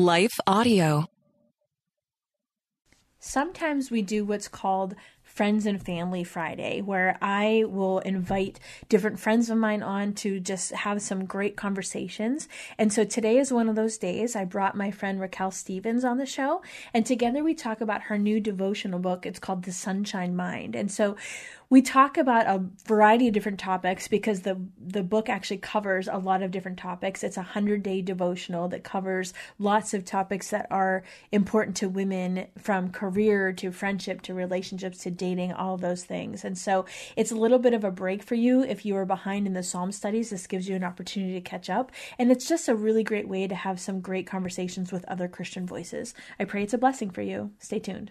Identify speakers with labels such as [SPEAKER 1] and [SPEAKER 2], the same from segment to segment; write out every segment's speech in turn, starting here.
[SPEAKER 1] Life Audio.
[SPEAKER 2] Sometimes we do what's called Friends and Family Friday, where I will invite different friends of mine on to just have some great conversations. And so today is one of those days. I brought my friend Raquelle Stevens on the show, and together we talk about her new devotional book. It's called The Sunshine Mind. And so we talk about a variety of different topics because the the book actually covers a lot of different topics. It's a hundred day devotional that covers lots of topics that are important to women, from career to friendship to relationships to dating, all those things. And so it's a little bit of a break for you if you are behind in the Psalm studies. This gives you an opportunity to catch up, and it's just a really great way to have some great conversations with other Christian voices. I pray it's a blessing for you. Stay tuned.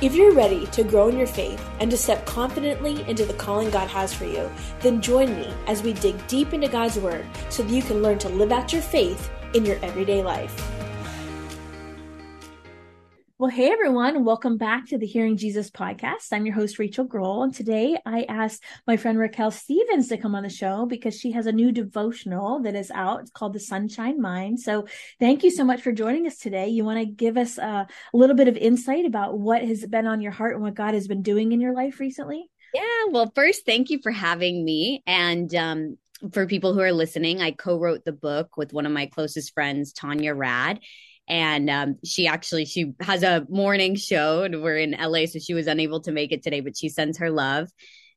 [SPEAKER 3] If you're ready to grow in your faith and to step confidently into the calling God has for you, then join me as we dig deep into God's Word so that you can learn to live out your faith in your everyday life.
[SPEAKER 2] Well, hey everyone, welcome back to the Hearing Jesus podcast. I'm your host, Rachel Gohl, and today I asked my friend Raquelle Stevens to come on the show because she has a new devotional that is out. It's called The Sunshine Mind. So thank you so much for joining us today. You want to give us a, a little bit of insight about what has been on your heart and what God has been doing in your life recently?
[SPEAKER 4] Yeah, well, first, thank you for having me. And um, for people who are listening, I co wrote the book with one of my closest friends, Tanya Rad and um, she actually she has a morning show and we're in la so she was unable to make it today but she sends her love.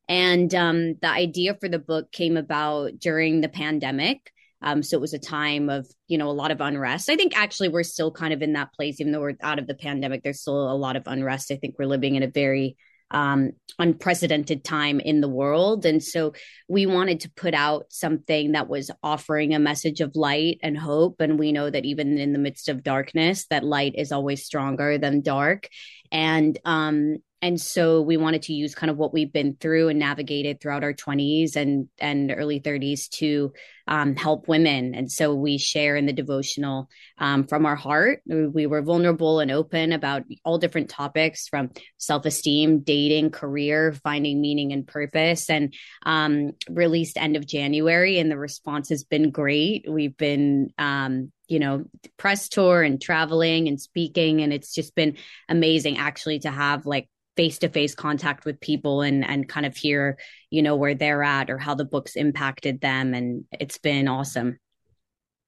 [SPEAKER 4] And um, the idea for the book came about during the pandemic. Um, so it was a time of you know a lot of unrest. I think actually we're still kind of in that place even though we're out of the pandemic there's still a lot of unrest. I think we're living in a very um, unprecedented time in the world. And so we wanted to put out something that was offering a message of light and hope. And we know that even in the midst of darkness, that light is always stronger than dark. And um, and so we wanted to use kind of what we've been through and navigated throughout our 20s and and early 30s to um, help women. And so we share in the devotional um, from our heart. We were vulnerable and open about all different topics from self-esteem dating career finding meaning and purpose. And um, released end of january and the response has been great. We've been um, you know press tour and traveling and speaking. And it's just been amazing actually to have like face to face contact with people and and kind of hear you know where they're at or how the books impacted them and it's been awesome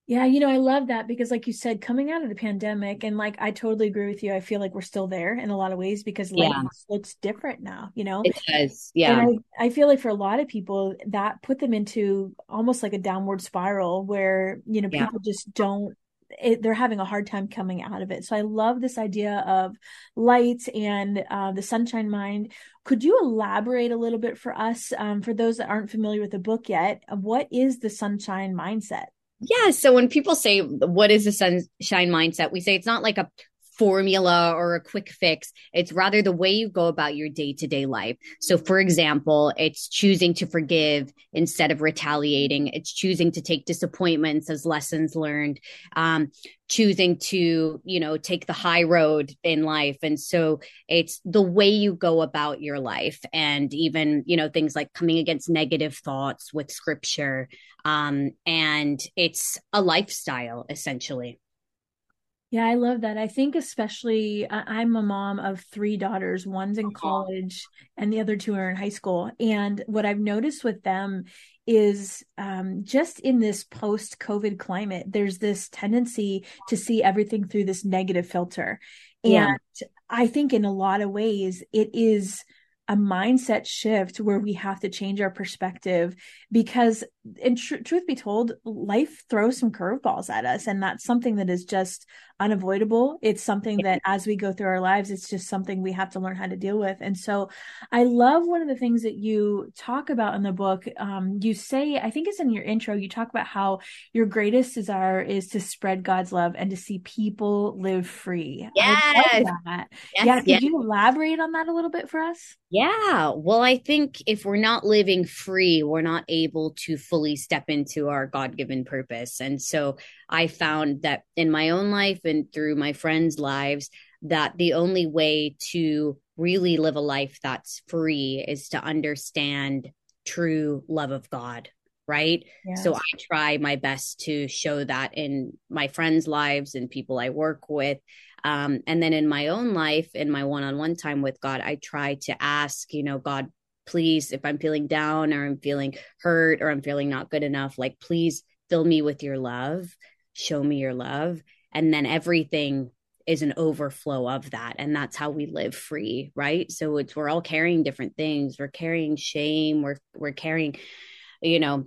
[SPEAKER 2] yeah, you know, I love that because, like you said, coming out of the pandemic, and like I totally agree with you. I feel like we're still there in a lot of ways because life yeah. looks different now, you know?
[SPEAKER 4] It does. Yeah.
[SPEAKER 2] And I, I feel like for a lot of people, that put them into almost like a downward spiral where, you know, yeah. people just don't it, they're having a hard time coming out of it. So I love this idea of light and uh, the sunshine mind. Could you elaborate a little bit for us, um, for those that aren't familiar with the book yet? What is the sunshine mindset?
[SPEAKER 4] Yeah. So when people say, what is the sunshine mindset? We say it's not like a formula or a quick fix. It's rather the way you go about your day to day life. So, for example, it's choosing to forgive instead of retaliating. It's choosing to take disappointments as lessons learned. Um, choosing to you know take the high road in life and so it's the way you go about your life and even you know things like coming against negative thoughts with scripture um and it's a lifestyle essentially
[SPEAKER 2] yeah, I love that. I think especially I'm a mom of three daughters. One's in college and the other two are in high school. And what I've noticed with them is um, just in this post COVID climate, there's this tendency to see everything through this negative filter. And yeah. I think in a lot of ways, it is a mindset shift where we have to change our perspective because in tr- truth be told life throws some curveballs at us and that's something that is just unavoidable. It's something that as we go through our lives it's just something we have to learn how to deal with. And so i love one of the things that you talk about in the book. Um, you say i think it's in your intro you talk about how your greatest desire is to spread god's love and to see people live free.
[SPEAKER 4] Yes.
[SPEAKER 2] yes yeah could yes. you elaborate on that a little bit for us?
[SPEAKER 4] Yeah. Well i think if we're not living free we're not able to fully step into our God given purpose. And so I found that in my own life and through my friends' lives, that the only way to really live a life that's free is to understand true love of God. Right. Yes. So I try my best to show that in my friends' lives and people I work with. Um, and then in my own life, in my one on one time with God, I try to ask, you know, God, please if i'm feeling down or i'm feeling hurt or i'm feeling not good enough like please fill me with your love show me your love and then everything is an overflow of that and that's how we live free right? So it's we're all carrying different things. We're carrying shame. We're we're carrying you know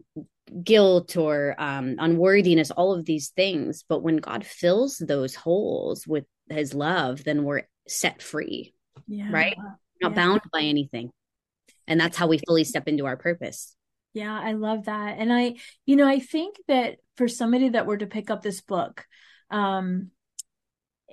[SPEAKER 4] guilt or um, unworthiness all of these things. But when god fills those holes with his love then we're set free yeah. right? Not yeah. bound by anything. And that's how we fully step into our purpose.
[SPEAKER 2] Yeah i love that. And i you know i think that for somebody that were to pick up this book um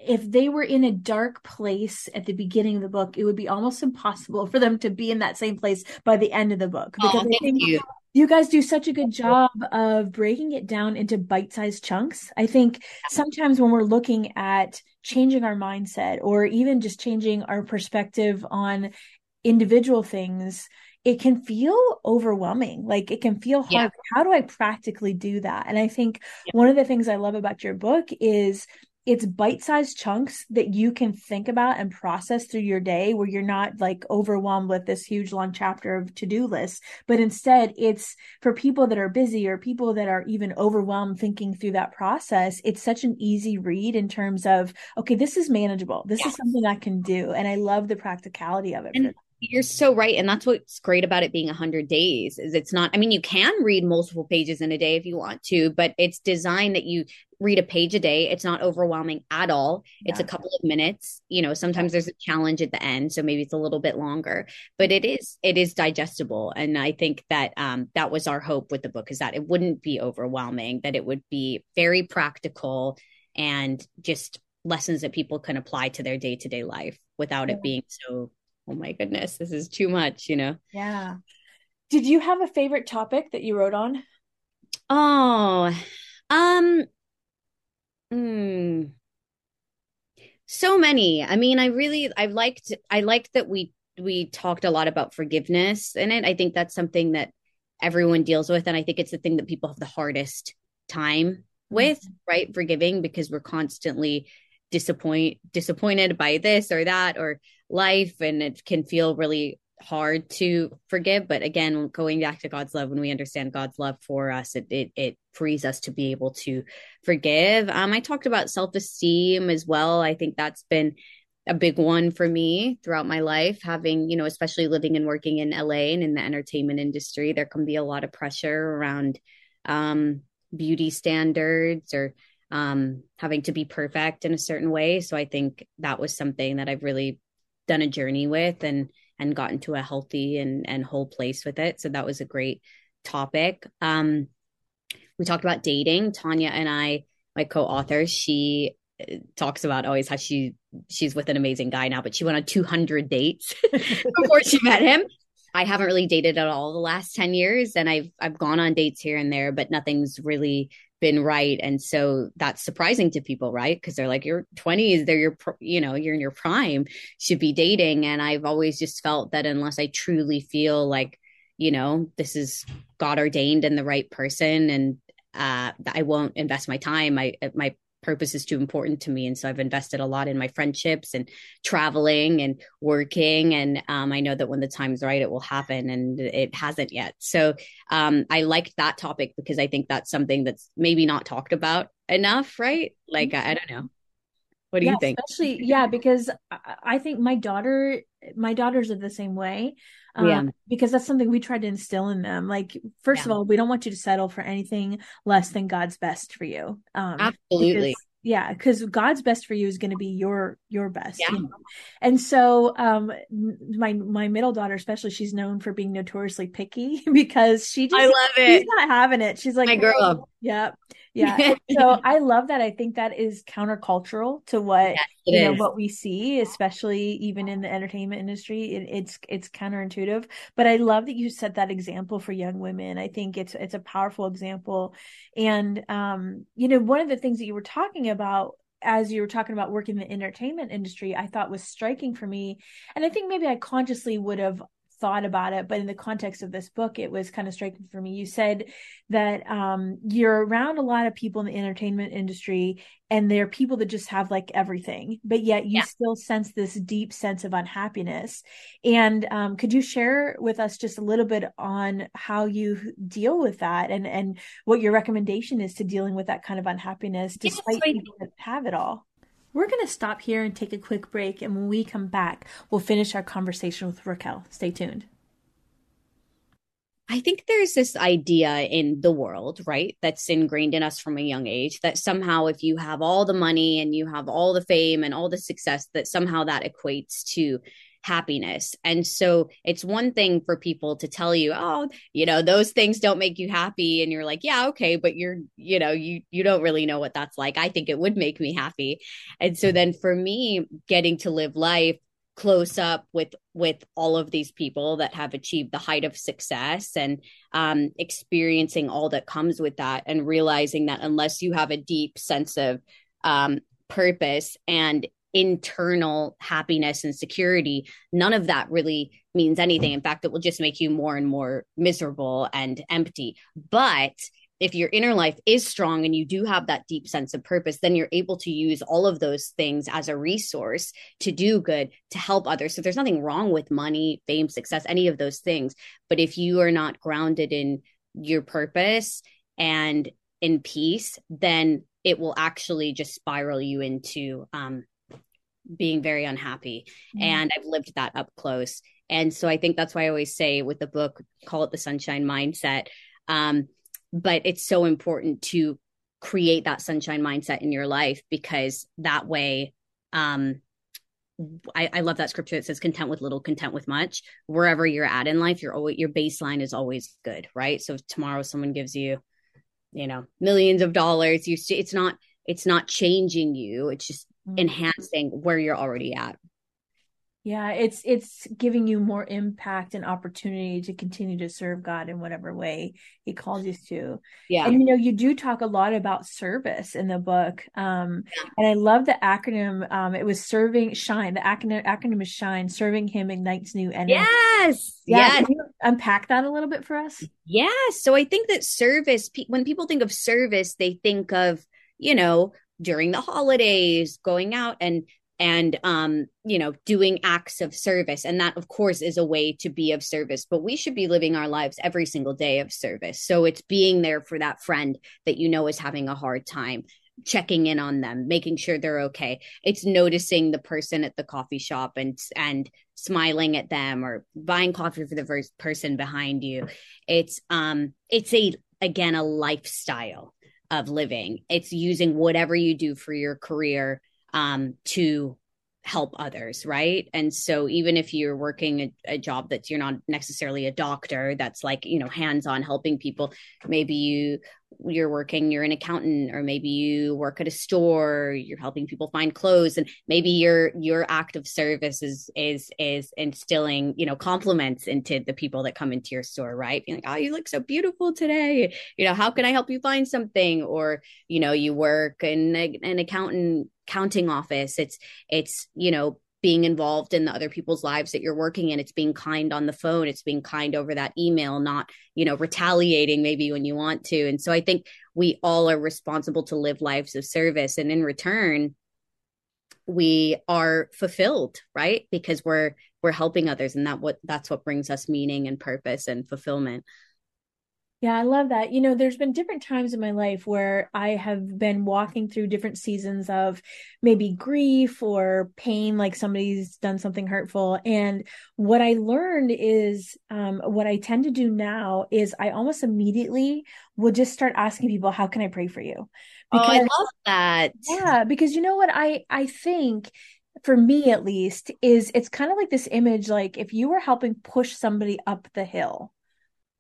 [SPEAKER 2] if they were in a dark place at the beginning of the book, it would be almost impossible for them to be in that same place by the end of the book.
[SPEAKER 4] Because oh, thank you.
[SPEAKER 2] You guys do such a good job of breaking it down into bite sized chunks. I think sometimes when we're looking at changing our mindset or even just changing our perspective on individual things, it can feel overwhelming. Like it can feel hard. Yeah. How do I practically do that? And I think yeah. one of the things I love about your book is it's bite-sized chunks that you can think about and process through your day where you're not like overwhelmed with this huge long chapter of to-do lists but instead it's for people that are busy or people that are even overwhelmed thinking through that process it's such an easy read in terms of okay this is manageable this is something i can do and i love the practicality of it
[SPEAKER 4] and, you're so right. And that's what's great about it being 100 days is it's not, I mean, you can read multiple pages in a day if you want to, but it's designed that you read a page a day. It's not overwhelming at all. Yeah. It's a couple of minutes. You know, sometimes there's a challenge at the end, so maybe it's a little bit longer, but it is it is digestible. And I think that um that was our hope with the book is that it wouldn't be overwhelming, that it would be very practical and just lessons that people can apply to their day-to-day life without yeah. it being so oh my goodness, this is too much, you know?
[SPEAKER 2] Yeah. Did you have a favorite topic that you wrote on?
[SPEAKER 4] Oh, um, hmm. So many. I mean, I really, I liked, I liked that we, we talked a lot about forgiveness in it. I think that's something that everyone deals with. And I think it's the thing that people have the hardest time with, mm-hmm. right? Forgiving because we're constantly disappoint disappointed by this or that or life and it can feel really hard to forgive. But again going back to god's love when we understand god's love for us it it, it frees us to be able to forgive. Um i talked about self-esteem as well. I think that's been a big one for me throughout my life having you know especially living and working in la and in the entertainment industry there can be a lot of pressure around um beauty standards or um having to be perfect in a certain way. So i think that was something that i've really done a journey with and and gotten to a healthy and and whole place with it. So that was a great topic. Um we talked about dating. Tanya and i my co-author she uh, talks about always how she she's with an amazing guy now but she went on 200 dates before she met him. I haven't really dated at all the last 10 years and i've i've gone on dates here and there but nothing's really been right. And so that's surprising to people right? Because they're like your 20s they're your you know you're in your prime should be dating. And i've always just felt that unless i truly feel like you know this is god ordained and the right person and uh i won't invest my time i my purpose is too important to me. And so i've invested a lot in my friendships and traveling and working. And um, i know that when the time's right it will happen and it hasn't yet. So um, i liked that topic because i think that's something that's maybe not talked about enough right? Like i, I don't know. What do
[SPEAKER 2] yeah,
[SPEAKER 4] you think?
[SPEAKER 2] Especially, yeah, because I think my daughter, my daughters are the same way. Um, yeah. Because that's something we try to instill in them. Like, first yeah. of all, we don't want you to settle for anything less than God's best for you.
[SPEAKER 4] Um, Absolutely.
[SPEAKER 2] Because, yeah, because God's best for you is going to be your your best. Yeah. You know? And so, um, my my middle daughter, especially, she's known for being notoriously picky because she just
[SPEAKER 4] I love it.
[SPEAKER 2] She's not having it. She's like,
[SPEAKER 4] my girl.
[SPEAKER 2] Oh, yeah, yeah. so I love that. I think that is countercultural to what yes, you know is. what we see, especially even in the entertainment industry. It, it's it's counterintuitive, but I love that you set that example for young women. I think it's it's a powerful example, and um, you know, one of the things that you were talking about as you were talking about working in the entertainment industry, I thought was striking for me. And I think maybe I consciously would have thought about it, but in the context of this book, it was kind of striking for me. You said that um, you're around a lot of people in the entertainment industry, and they're people that just have like everything, but yet you yeah. still sense this deep sense of unhappiness. And um, could you share with us just a little bit on how you deal with that, and and what your recommendation is to dealing with that kind of unhappiness, despite yeah, people that have it all? We're going to stop here and take a quick break, and when we come back, we'll finish our conversation with Raquelle. Stay tuned.
[SPEAKER 4] I think there's this idea in the world, right, that's ingrained in us from a young age that somehow if you have all the money and you have all the fame and all the success, that somehow that equates to happiness. And so it's one thing for people to tell you, oh, you know, those things don't make you happy and you're like, yeah, okay, but you're, you know, you you don't really know what that's like. I think it would make me happy. And so then for me getting to live life close up with with all of these people that have achieved the height of success and um, experiencing all that comes with that and realizing that unless you have a deep sense of um, purpose and internal happiness and security, none of that really means anything. In fact, it will just make you more and more miserable and empty. But if your inner life is strong and you do have that deep sense of purpose, then you're able to use all of those things as a resource to do good, to help others. So there's nothing wrong with money, fame, success, any of those things. But if you are not grounded in your purpose and in peace, then it will actually just spiral you into um, being very unhappy. Mm-hmm. And I've lived that up close. And so I think that's why I always say with the book, call it the sunshine mindset. Um, but it's so important to create that sunshine mindset in your life because that way, um, I, I love that scripture that says content with little, content with much. Wherever you're at in life, your always your baseline is always good, right? So if tomorrow someone gives you, you know, millions of dollars, you it's not it's not changing you. It's just mm-hmm. enhancing where you're already at.
[SPEAKER 2] Yeah, it's it's giving you more impact and opportunity to continue to serve God in whatever way He calls you to. Yeah, and you know you do talk a lot about service in the book, um, and I love the acronym. Um, it was serving shine. The acronym acronym is shine. Serving Him ignites new energy.
[SPEAKER 4] Yes,
[SPEAKER 2] yeah. Yes. Can you unpack that a little bit for us?
[SPEAKER 4] Yeah. So I think that service. When people think of service, they think of you know during the holidays, going out and and um you know doing acts of service. And that of course is a way to be of service but we should be living our lives every single day of service. So it's being there for that friend that you know is having a hard time checking in on them making sure they're okay. It's noticing the person at the coffee shop and and smiling at them or buying coffee for the first person behind you. It's um it's a again a lifestyle of living. It's using whatever you do for your career um, to help others, right? And so even if you're working a, a, job that you're not necessarily a doctor, that's like, you know, hands-on helping people, maybe you you're working you're an accountant or maybe you work at a store you're helping people find clothes and maybe your your act of service is is is instilling you know compliments into the people that come into your store right? Being like oh you look so beautiful today. You know how can i help you find something? Or you know you work in a, an accountant counting office. It's it's you know being involved in the other people's lives that you're working in. It's being kind on the phone. It's being kind over that email not you know retaliating maybe when you want to. And so i think we all are responsible to live lives of service. And in return we are fulfilled right? Because we're we're helping others. And that what that's what brings us meaning and purpose and fulfillment
[SPEAKER 2] Yeah, I love that. You know, there's been different times in my life where I have been walking through different seasons of maybe grief or pain, like somebody's done something hurtful. And what I learned is um, what I tend to do now is I almost immediately will just start asking people, How can I pray for you?
[SPEAKER 4] Because, oh, I love that.
[SPEAKER 2] Yeah, because you know what? I I think for me at least is it's kind of like this image like if you were helping push somebody up the hill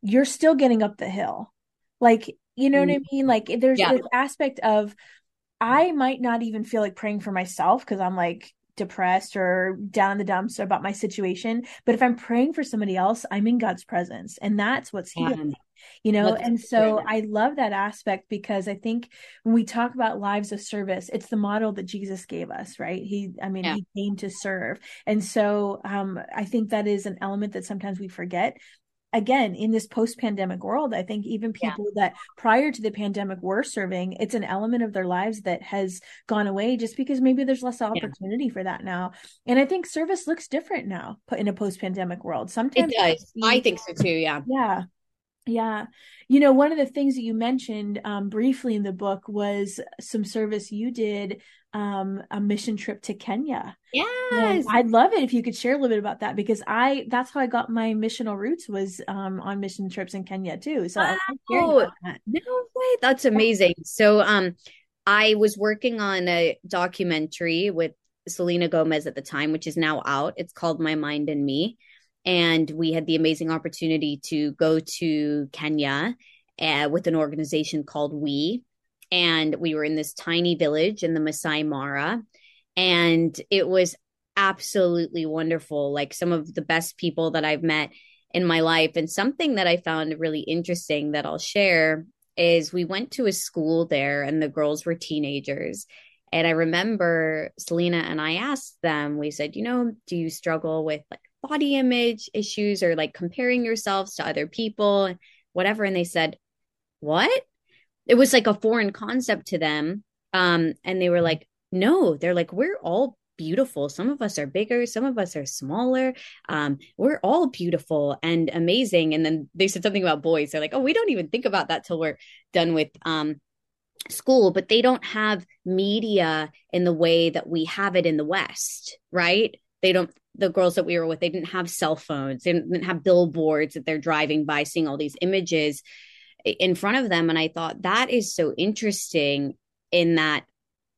[SPEAKER 2] you're still getting up the hill. Like, you know mm. what I mean? Like there's yeah. this aspect of I might not even feel like praying for myself because I'm like depressed or down in the dumps about my situation. But if I'm praying for somebody else, I'm in God's presence. And that's what's healing. You know, and so I love that aspect because I think when we talk about lives of service, it's the model that Jesus gave us, right? He, I mean, yeah. he came to serve. And so um, I think that is an element that sometimes we forget again in this post-pandemic world i think even people yeah. that prior to the pandemic were serving it's an element of their lives that has gone away just because maybe there's less opportunity yeah. for that now and i think service looks different now in a post-pandemic world sometimes
[SPEAKER 4] it does i think so too yeah
[SPEAKER 2] yeah yeah. You know, one of the things that you mentioned um, briefly in the book was some service you did, um, a mission trip to Kenya.
[SPEAKER 4] Yes. And
[SPEAKER 2] I'd love it if you could share a little bit about that because I, that's how I got my missional roots was um, on mission trips in Kenya too. So
[SPEAKER 4] oh, that. no way. That's amazing. So, um, I was working on a documentary with Selena Gomez at the time, which is now out. It's called My Mind and Me and we had the amazing opportunity to go to Kenya uh, with an organization called We. And we were in this tiny village in the Masai Mara. And it was absolutely wonderful. Like some of the best people that I've met in my life. And something that I found really interesting that I'll share is we went to a school there and the girls were teenagers. And I remember Selena and I asked them, we said, you know, do you struggle with like body image issues or like comparing yourselves to other people, whatever. And they said, What? It was like a foreign concept to them. Um, and they were like, No, they're like, We're all beautiful. Some of us are bigger, some of us are smaller. Um, we're all beautiful and amazing. And then they said something about boys. They're like, oh, we don't even think about that till we're done with um school, but they don't have media in the way that we have it in the West, right? They don't the girls that we were with, they didn't have cell phones, they didn't have billboards that they're driving by, seeing all these images in front of them. And I thought that is so interesting in that,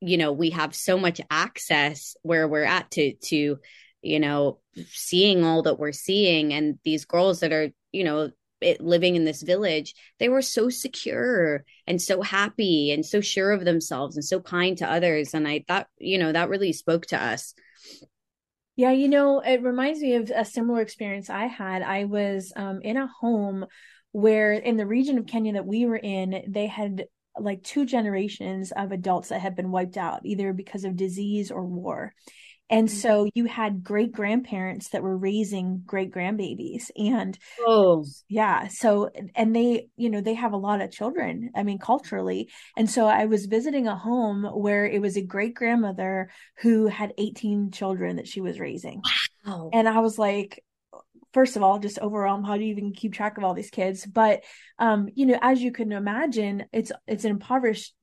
[SPEAKER 4] you know, we have so much access where we're at to, to, you know, seeing all that we're seeing. And these girls that are, you know, it, living in this village, they were so secure and so happy and so sure of themselves and so kind to others. And I thought, you know, that really spoke to us.
[SPEAKER 2] Yeah, you know, it reminds me of a similar experience I had. I was um, in a home where, in the region of Kenya that we were in, they had like two generations of adults that had been wiped out, either because of disease or war. And mm-hmm. so you had great grandparents that were raising great grandbabies. And oh, yeah. So, and they, you know, they have a lot of children, I mean, culturally. And so I was visiting a home where it was a great grandmother who had 18 children that she was raising. Wow. And I was like, first of all just overwhelmed how do you even keep track of all these kids but um you know as you can imagine it's it's an impoverished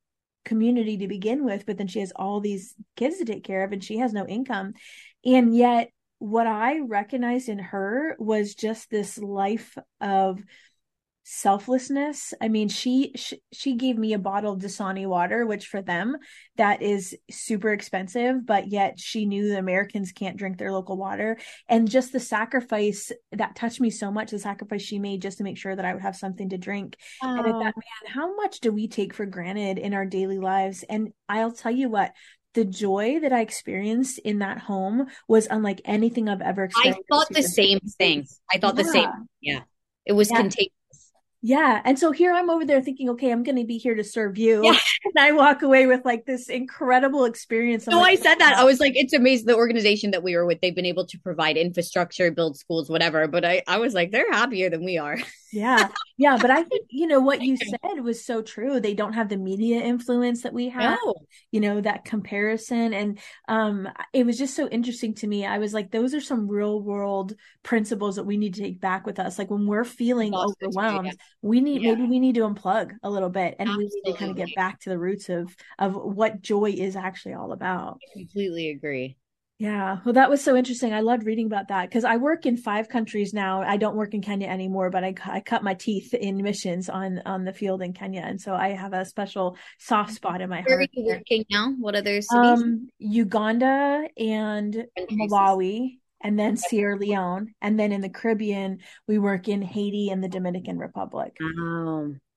[SPEAKER 2] community to begin with, but then she has all these kids to take care of and she has no income. And yet, what I recognized in her was just this life of selflessness. I mean, she, she, she gave me a bottle of Dasani water, which for them that is super expensive, but yet she knew the Americans can't drink their local water. And just the sacrifice that touched me so much, the sacrifice she made just to make sure that I would have something to drink. Oh. And I thought, oh. man, how much do we take for granted in our daily lives? And I'll tell you what, the joy that I experienced in that home was unlike anything I've ever experienced.
[SPEAKER 4] I thought the same thing. I thought yeah. the same. Yeah. It was yeah. contagious.
[SPEAKER 2] Yeah. And so here I'm over there thinking, okay, I'm going to be here to serve you. Yeah. And I walk away with like this incredible experience.
[SPEAKER 4] No, like, I said that. I was like, it's amazing. The organization that we were with, they've been able to provide infrastructure, build schools, whatever. But I, I was like, they're happier than we are.
[SPEAKER 2] yeah. yeah, but I think you know what you said was so true. They don't have the media influence that we have. No. You know that comparison, and um, it was just so interesting to me. I was like, those are some real world principles that we need to take back with us. Like when we're feeling overwhelmed. We need yeah. maybe we need to unplug a little bit, and Absolutely. we need to kind of get back to the roots of of what joy is actually all about.
[SPEAKER 4] I completely agree.
[SPEAKER 2] Yeah, well, that was so interesting. I loved reading about that because I work in five countries now. I don't work in Kenya anymore, but I, I cut my teeth in missions on on the field in Kenya, and so I have a special soft spot in my
[SPEAKER 4] Where
[SPEAKER 2] heart.
[SPEAKER 4] Where are you working now? What other cities?
[SPEAKER 2] Um, Uganda and Malawi, and then Sierra Leone, and then in the Caribbean, we work in Haiti and the Dominican Republic.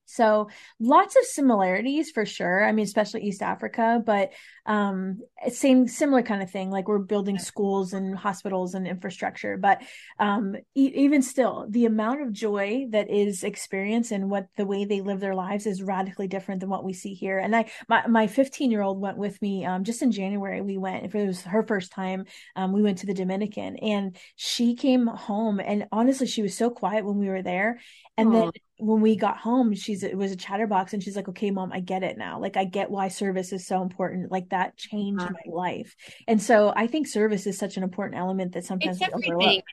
[SPEAKER 2] So lots of similarities for sure. I mean, especially East Africa, but um, same similar kind of thing. Like we're building schools and hospitals and infrastructure, but um, e- even still, the amount of joy that is experienced and what the way they live their lives is radically different than what we see here. And I, my my 15 year old went with me um, just in January. We went. If it was her first time, um, we went to the Dominican, and she came home. And honestly, she was so quiet when we were there. And Aww. then when we got home, she's it was a chatterbox, and she's like, "Okay, mom, I get it now. Like, I get why service is so important. Like that changed uh-huh. my life." And so, I think service is such an important element that sometimes we overlook.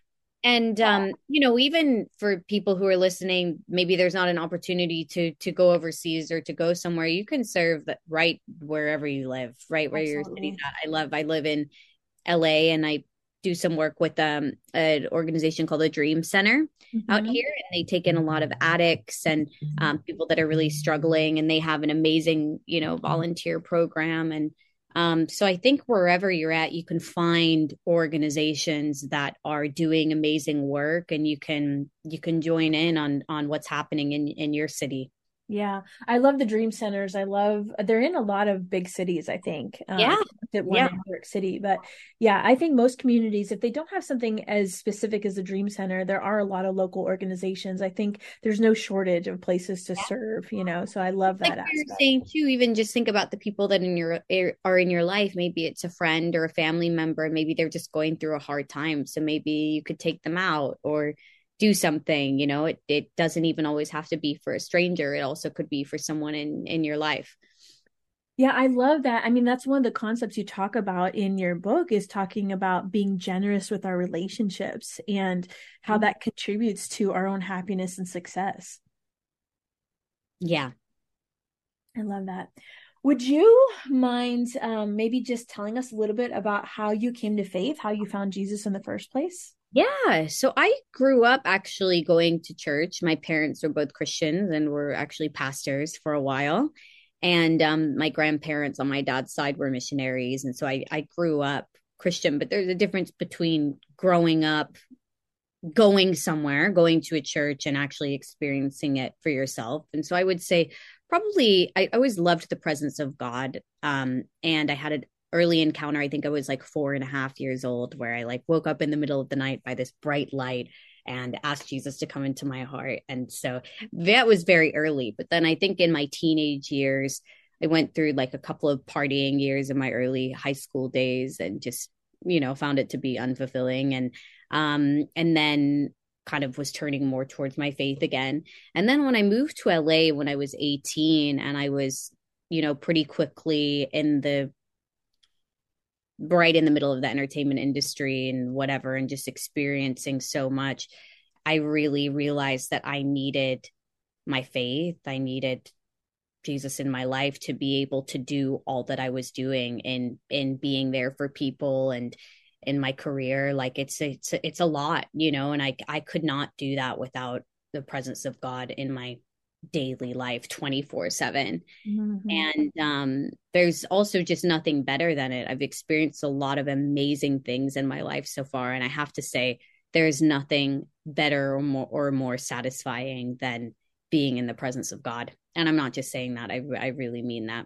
[SPEAKER 4] And um, you know, even for people who are listening, maybe there's not an opportunity to to go overseas or to go somewhere. You can serve right wherever you live, right where Absolutely. your city's at. I love. I live in L.A. and I do some work with um, an organization called the Dream Center mm-hmm. out here, and they take in a lot of addicts and um, people that are really struggling, and they have an amazing, you know, volunteer program. And um, so I think wherever you're at, you can find organizations that are doing amazing work, and you can you can join in on on what's happening in in your city.
[SPEAKER 2] Yeah, I love the dream centers. I love they're in a lot of big cities. I think.
[SPEAKER 4] Um, yeah.
[SPEAKER 2] That one yeah. in New York City, but yeah, I think most communities, if they don't have something as specific as the Dream Center, there are a lot of local organizations. I think there's no shortage of places to serve. You know, so I love that. Like
[SPEAKER 4] you're saying too, even just think about the people that in your are in your life. Maybe it's a friend or a family member. Maybe they're just going through a hard time. So maybe you could take them out or do something you know it, it doesn't even always have to be for a stranger. It also could be for someone in in your life.
[SPEAKER 2] Yeah i love that. I mean that's one of the concepts you talk about in your book is talking about being generous with our relationships and how that contributes to our own happiness and success.
[SPEAKER 4] Yeah.
[SPEAKER 2] I love that. Would you mind um, maybe just telling us a little bit about how you came to faith how you found jesus in the first place
[SPEAKER 4] yeah. So I grew up actually going to church. My parents were both Christians and were actually pastors for a while. And um, my grandparents on my dad's side were missionaries. And so I, I grew up Christian, but there's a difference between growing up, going somewhere, going to a church, and actually experiencing it for yourself. And so I would say, probably, I always loved the presence of God. Um, and I had early encounter i think i was like four and a half years old where i like woke up in the middle of the night by this bright light and asked jesus to come into my heart. And so that was very early. But then i think in my teenage years i went through like a couple of partying years in my early high school days and just you know found it to be unfulfilling. And um and then kind of was turning more towards my faith again. And then when i moved to la when i was 18 and i was you know pretty quickly in the right in the middle of the entertainment industry and whatever and just experiencing so much i really realized that i needed my faith. I needed jesus in my life to be able to do all that i was doing in in being there for people and in my career. Like it's it's it's a lot you know and i i could not do that without the presence of god in my daily life 24 7 mm-hmm. and um, there's also just nothing better than it. I've experienced a lot of amazing things in my life so far and i have to say there's nothing better or more or more satisfying than being in the presence of god. And i'm not just saying that i, I really mean that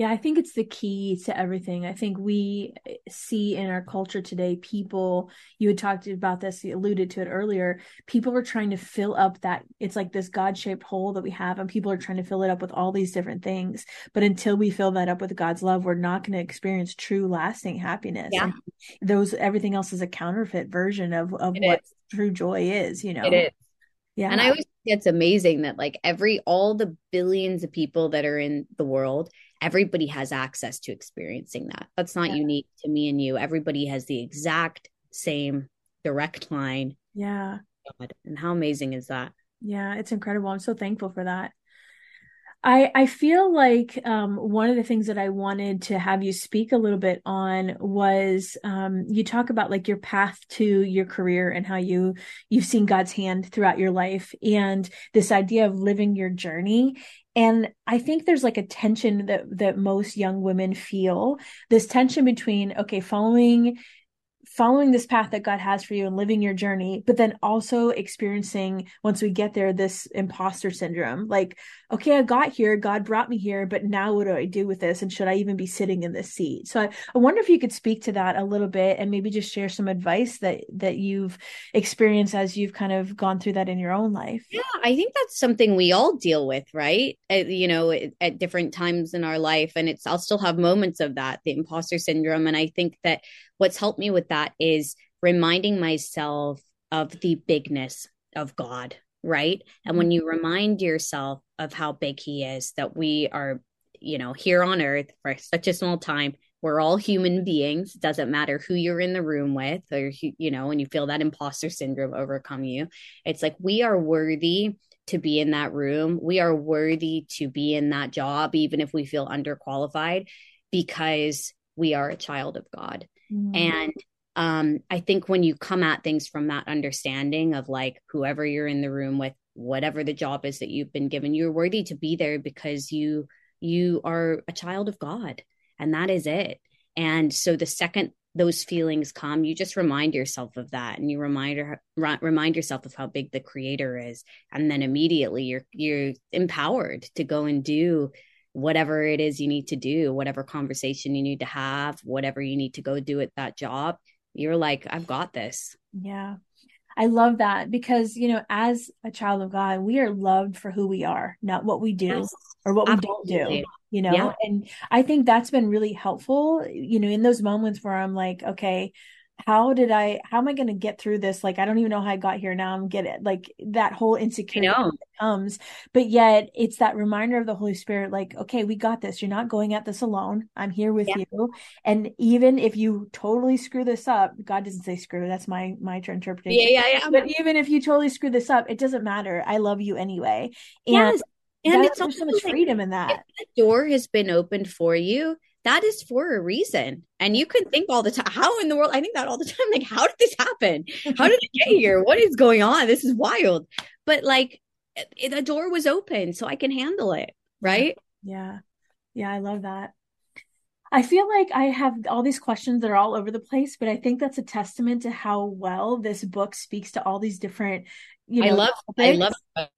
[SPEAKER 2] yeah, I think it's the key to everything. I think we eh, see in our culture today, people, you had talked about this, you alluded to it earlier. People are trying to fill up that, it's like this God shaped hole that we have, and people are trying to fill it up with all these different things. But until we fill that up with God's love, we're not going to experience true, lasting happiness.
[SPEAKER 4] Yeah. And
[SPEAKER 2] those, everything else is a counterfeit version of, of it what is. true joy is, you know?
[SPEAKER 4] It is. Yeah. And I always think it's amazing that like every all the billions of people that are in the world, everybody has access to experiencing that. That's not yeah. unique to me and you. Everybody has the exact same direct line.
[SPEAKER 2] Yeah.
[SPEAKER 4] God. And how amazing is that?
[SPEAKER 2] Yeah, it's incredible. I'm so thankful for that. I I feel like um, one of the things that I wanted to have you speak a little bit on was um, you talk about like your path to your career and how you you've seen God's hand throughout your life and this idea of living your journey and i think there's like a tension that that most young women feel this tension between okay following following this path that God has for you and living your journey, but then also experiencing once we get there this imposter syndrome. Like, okay, I got here, God brought me here, but now what do I do with this? And should I even be sitting in this seat? So I, I wonder if you could speak to that a little bit and maybe just share some advice that that you've experienced as you've kind of gone through that in your own life.
[SPEAKER 4] Yeah, I think that's something we all deal with, right? At, you know, at different times in our life, and it's I'll still have moments of that, the imposter syndrome, and I think that what's helped me with that is reminding myself of the bigness of God, right? And when mm-hmm. you remind yourself of how big He is, that we are, you know, here on earth for such a small time, we're all human beings. It doesn't matter who you're in the room with, or, you know, when you feel that imposter syndrome overcome you. It's like we are worthy to be in that room. We are worthy to be in that job, even if we feel underqualified, because we are a child of God. Mm-hmm. And um, I think when you come at things from that understanding of like whoever you're in the room with, whatever the job is that you've been given, you're worthy to be there because you you are a child of God, and that is it. And so the second those feelings come, you just remind yourself of that, and you remind remind yourself of how big the Creator is, and then immediately you're you're empowered to go and do whatever it is you need to do, whatever conversation you need to have, whatever you need to go do at that job, you're like, I've got this.
[SPEAKER 2] Yeah. I love that because, you know, as a child of God, we are loved for who we are, not what we do yes, or what absolutely. we don't do, you know? Yeah. And I think that's been really helpful, you know, in those moments where I'm like, okay, how did I, how am I going to get through this? Like, I don't even know how I got here. Now I'm getting like that whole insecurity comes, but yet it's that reminder of the Holy Spirit, like, okay, we got this. You're not going at this alone. I'm here with yeah. you. And even if you totally screw this up, God doesn't say screw. That's my, my interpretation.
[SPEAKER 4] Yeah, yeah, yeah.
[SPEAKER 2] But even if you totally screw this up, it doesn't matter. I love you anyway. And
[SPEAKER 4] yes. And
[SPEAKER 2] it's so much freedom in that.
[SPEAKER 4] the door has been opened for you, that is for a reason. And you can think all the time, how in the world? I think that all the time. Like, how did this happen? How did it get here? What is going on? This is wild. But like, it, the door was open, so I can handle it. Right.
[SPEAKER 2] Yeah. Yeah. I love that. I feel like I have all these questions that are all over the place, but I think that's a testament to how well this book speaks to all these different, you know, I
[SPEAKER 4] love, topics. I love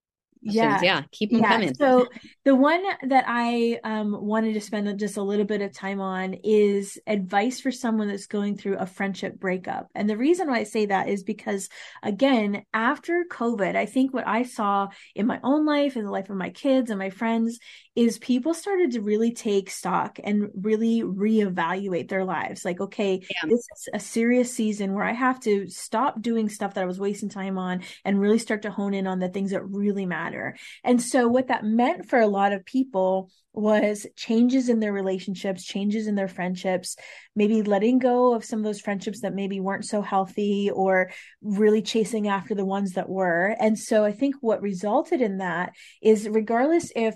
[SPEAKER 4] yeah. Yeah. Keep them yeah. coming.
[SPEAKER 2] So the one that i um, wanted to spend just a little bit of time on is advice for someone that's going through a friendship breakup. And the reason why i say that is because again after covid i think what i saw in my own life in the life of my kids and my friends is people started to really take stock and really reevaluate their lives. Like, okay, yeah. this is a serious season where I have to stop doing stuff that I was wasting time on and really start to hone in on the things that really matter. And so, what that meant for a lot of people was changes in their relationships, changes in their friendships, maybe letting go of some of those friendships that maybe weren't so healthy or really chasing after the ones that were. And so I think what resulted in that is regardless if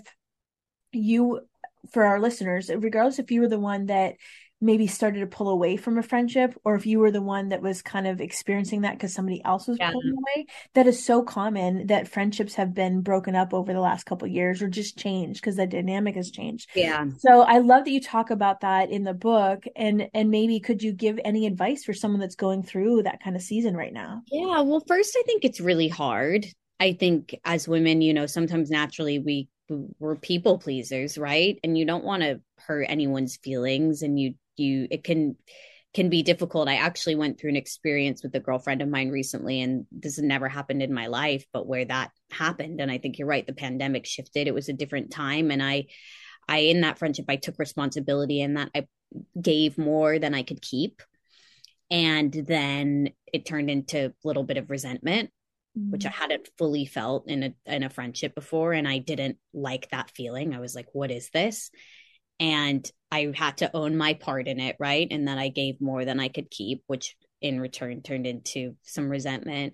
[SPEAKER 2] you for our listeners regardless if you were the one that maybe started to pull away from a friendship or if you were the one that was kind of experiencing that because somebody else was yeah. pulling away that is so common that friendships have been broken up over the last couple years or just changed because the dynamic has changed.
[SPEAKER 4] Yeah.
[SPEAKER 2] So i love that you talk about that in the book and and maybe could you give any advice for someone that's going through that kind of season right now?
[SPEAKER 4] Yeah well first i think it's really hard. I think as women you know sometimes naturally we we're people pleasers right? And you don't want to hurt anyone's feelings and you you it can can be difficult. I actually went through an experience with a girlfriend of mine recently and this has never happened in my life but where that happened and i think you're right the pandemic shifted. It was a different time and i i in that friendship i took responsibility and that i gave more than i could keep. And then it turned into a little bit of resentment mm-hmm. which I hadn't fully felt in a in a friendship before and I didn't like that feeling. I was like what is this? And I had to own my part in it, right? And then I gave more than I could keep, which in return turned into some resentment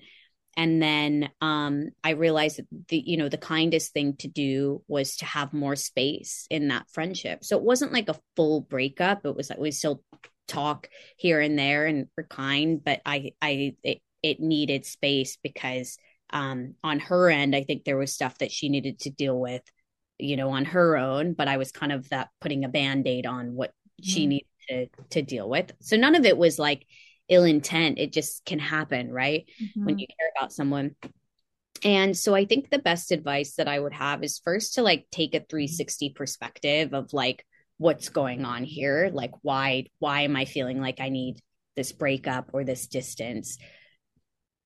[SPEAKER 4] and then um, i realized that the you know the kindest thing to do was to have more space in that friendship so it wasn't like a full breakup it was like we still talk here and there and we're kind but i i it, it needed space because um, on her end i think there was stuff that she needed to deal with you know on her own but i was kind of that putting a band-aid on what mm-hmm. she needed to to deal with. So none of it was like ill intent. It just can happen right? Mm-hmm. when you care about someone. And so i think the best advice that i would have is first to like take a 360 perspective of like what's going on here. Like why why am i feeling like i need this breakup or this distance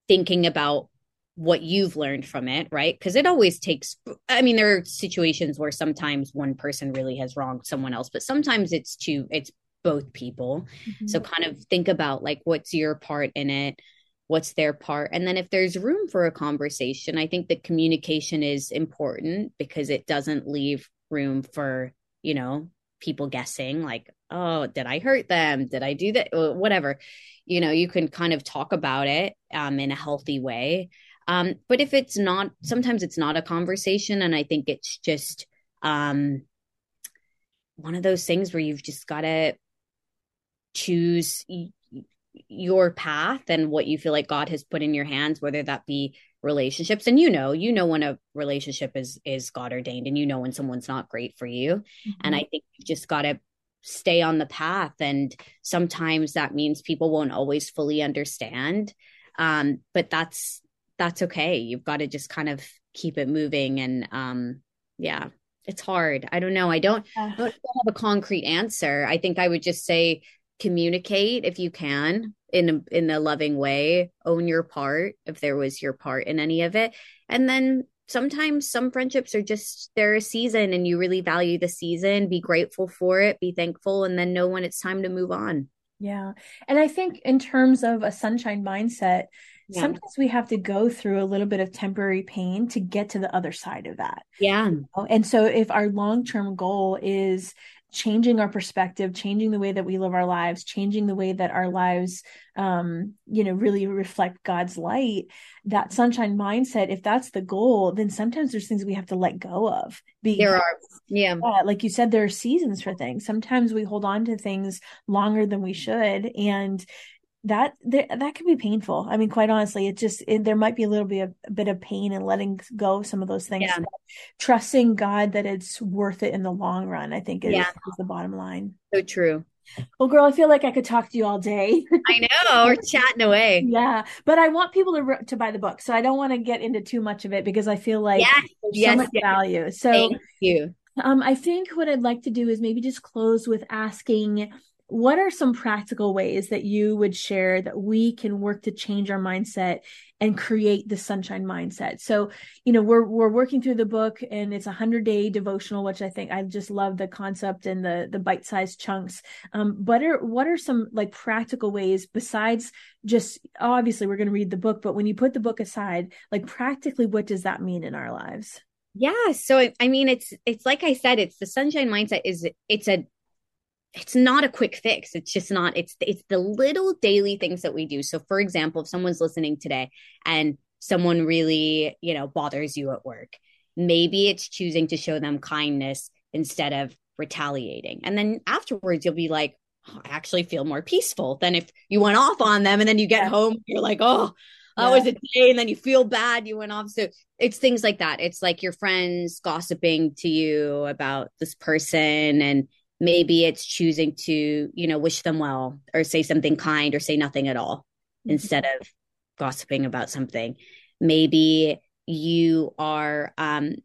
[SPEAKER 4] thinking about what you've learned from it right because it always takes i mean there are situations where sometimes one person really has wronged someone else but sometimes it's two it's both people. Mm-hmm. So kind of think about like what's your part in it, what's their part. And then if there's room for a conversation, I think that communication is important because it doesn't leave room for, you know, people guessing like, oh, did I hurt them? Did I do that? Whatever. You know, you can kind of talk about it um, in a healthy way. Um, but if it's not, sometimes it's not a conversation. And I think it's just um, one of those things where you've just got to choose your path and what you feel like God has put in your hands, whether that be relationships. And you know, you know when a relationship is is God ordained, and you know when someone's not great for you. Mm-hmm. And I think you just got to stay on the path. And sometimes that means people won't always fully understand, um, but that's that's okay. You've got to just kind of keep it moving. And um, yeah, it's hard. I don't know. I don't, I don't have a concrete answer. I think I would just say communicate if you can in a, in a loving way own your part if there was your part in any of it. And then sometimes some friendships are just they're a season and you really value the season. Be grateful for it be thankful and then know when it's time to move on.
[SPEAKER 2] Yeah. And i think in terms of a sunshine mindset yeah. sometimes we have to go through a little bit of temporary pain to get to the other side of that.
[SPEAKER 4] Yeah.
[SPEAKER 2] And so if our long-term goal is changing our perspective changing the way that we live our lives changing the way that our lives um you know really reflect god's light that sunshine mindset if that's the goal then sometimes there's things we have to let go of
[SPEAKER 4] because, there are yeah.
[SPEAKER 2] yeah like you said there are seasons for things sometimes we hold on to things longer than we should and that that can be painful. I mean, quite honestly, it just it, there might be a little bit of a bit of pain in letting go of some of those things. Yeah. Trusting God that it's worth it in the long run, I think is, yeah. is the bottom line.
[SPEAKER 4] So true.
[SPEAKER 2] Well, girl, I feel like I could talk to you all day.
[SPEAKER 4] I know we're chatting away.
[SPEAKER 2] Yeah, but I want people to to buy the book, so I don't want to get into too much of it because I feel like
[SPEAKER 4] yes,
[SPEAKER 2] there's yes, so much yes. value. So,
[SPEAKER 4] thank you.
[SPEAKER 2] Um, I think what I'd like to do is maybe just close with asking what are some practical ways that you would share that we can work to change our mindset and create the sunshine mindset? So you know we're we're working through the book and it's a 100 day devotional which i think i just love the concept and the the bite sized chunks. Um but are what are some like practical ways besides just obviously we're going to read the book but when you put the book aside like practically what does that mean in our lives?
[SPEAKER 4] Yeah so i mean it's it's like i said it's the sunshine mindset is it's a it's not a quick fix. It's just not it's it's the little daily things that we do. So for example if someone's listening today and someone really you know bothers you at work maybe it's choosing to show them kindness instead of retaliating. And then afterwards you'll be like oh, i actually feel more peaceful than if you went off on them and then you get home you're like oh that yeah. was a day and then you feel bad you went off. So it's things like that. It's like your friends gossiping to you about this person and maybe it's choosing to you know wish them well or say something kind or say nothing at all mm-hmm. instead of gossiping about something maybe you are um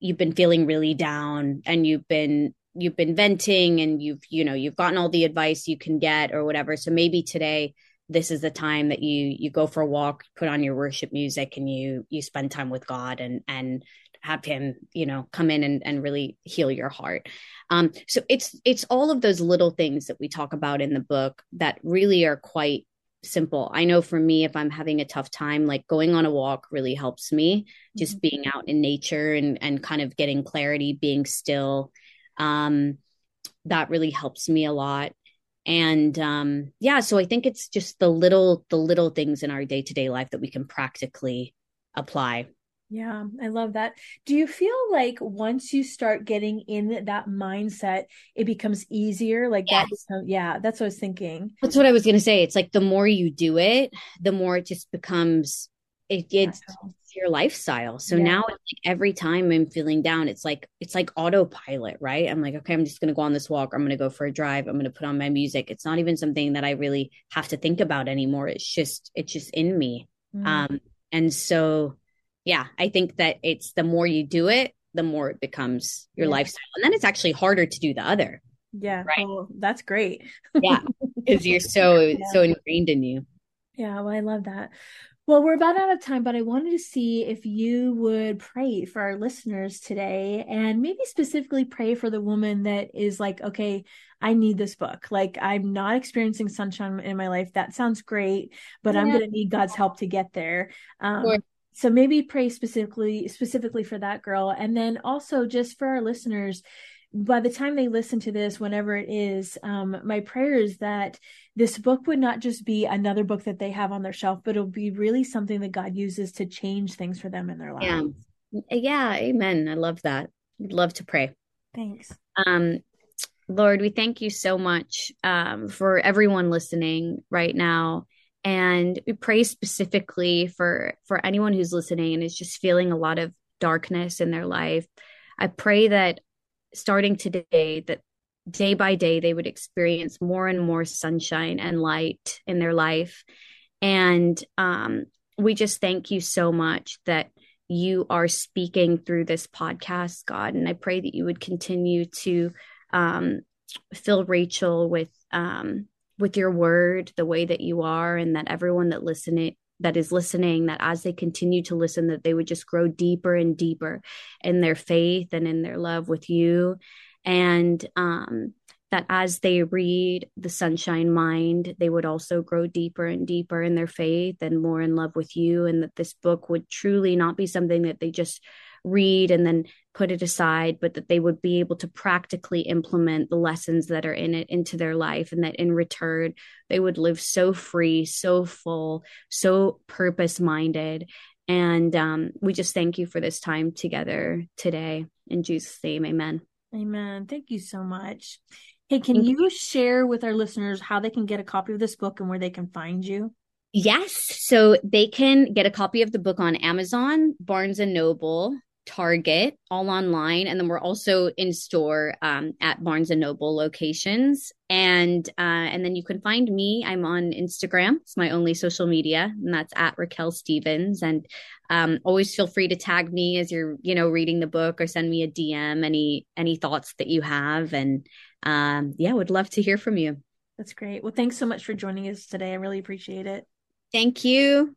[SPEAKER 4] you've been feeling really down and you've been you've been venting and you've you know you've gotten all the advice you can get or whatever so maybe today this is the time that you you go for a walk put on your worship music and you you spend time with god and and have him you know come in and, and really heal your heart um, so it's it's all of those little things that we talk about in the book that really are quite simple. I know for me, if I'm having a tough time, like going on a walk really helps me. Just mm-hmm. being out in nature and and kind of getting clarity, being still, um, that really helps me a lot. And um, yeah, so I think it's just the little the little things in our day to day life that we can practically apply.
[SPEAKER 2] Yeah, I love that. Do you feel like once you start getting in that mindset, it becomes easier? Like yes. that, yeah, that's what I was thinking.
[SPEAKER 4] That's what I was going to say. It's like the more you do it, the more it just becomes it, it's your lifestyle. So yeah. now like every time I'm feeling down, it's like it's like autopilot, right? I'm like, okay, I'm just gonna go on this walk. I'm gonna go for a drive. I'm gonna put on my music. It's not even something that I really have to think about anymore. It's just it's just in me. Mm. Um, and so yeah, I think that it's the more you do it, the more it becomes your yeah. lifestyle. And then it's actually harder to do the other.
[SPEAKER 2] Yeah. Right. That's great.
[SPEAKER 4] yeah. Because you're so, yeah. so ingrained in you.
[SPEAKER 2] Yeah. Well, I love that. Well, we're about out of time, but I wanted to see if you would pray for our listeners today and maybe specifically pray for the woman that is like, okay, I need this book. Like, I'm not experiencing sunshine in my life. That sounds great, but yeah. I'm going to need God's help to get there. Um, so maybe pray specifically specifically for that girl. And then also just for our listeners by the time they listen to this whenever it is um, my prayer is that this book would not just be another book that they have on their shelf but it'll be really something that god uses to change things for them in their lives.
[SPEAKER 4] Yeah yeah amen. I love that. I'd love to pray.
[SPEAKER 2] Thanks.
[SPEAKER 4] Um lord we thank you so much um, for everyone listening right now and we pray specifically for for anyone who's listening and is just feeling a lot of darkness in their life. I pray that starting today that day by day they would experience more and more sunshine and light in their life. And um, we just thank you so much that you are speaking through this podcast god. And i pray that you would continue to um, fill rachel with um, with your word the way that you are and that everyone that listening that is listening that as they continue to listen that they would just grow deeper and deeper in their faith and in their love with you. And um, that as they read the sunshine mind they would also grow deeper and deeper in their faith and more in love with you and that this book would truly not be something that they just read and then put it aside, but that they would be able to practically implement the lessons that are in it into their life, and that in return, they would live so free, so full, so purpose minded. And um, we just thank you for this time together today. In Jesus' name, amen.
[SPEAKER 2] Amen. Thank you so much. Hey, can you, you share with our listeners how they can get a copy of this book and where they can find you?
[SPEAKER 4] Yes. So they can get a copy of the book on Amazon, Barnes and Noble, Target, all online, and then we're also in store um, at Barnes and Noble locations. And uh, and then you can find me. I'm on Instagram. It's my only social media, and that's at Raquelle Stevens. And um, always feel free to tag me as you're you know reading the book or send me a DM any any thoughts that you have. And um, yeah, would love to hear from you.
[SPEAKER 2] That's great. Well, thanks so much for joining us today. I really appreciate it.
[SPEAKER 4] Thank you.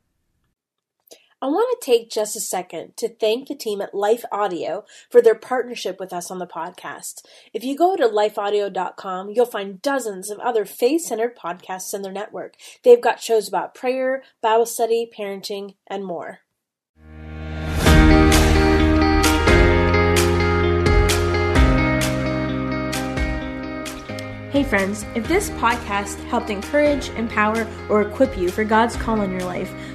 [SPEAKER 3] I want to take just a second to thank the team at Life Audio for their partnership with us on the podcast. If you go to lifeaudio.com, you'll find dozens of other faith centered podcasts in their network. They've got shows about prayer, Bible study, parenting, and more.
[SPEAKER 2] Hey, friends, if this podcast helped encourage, empower, or equip you for God's call in your life,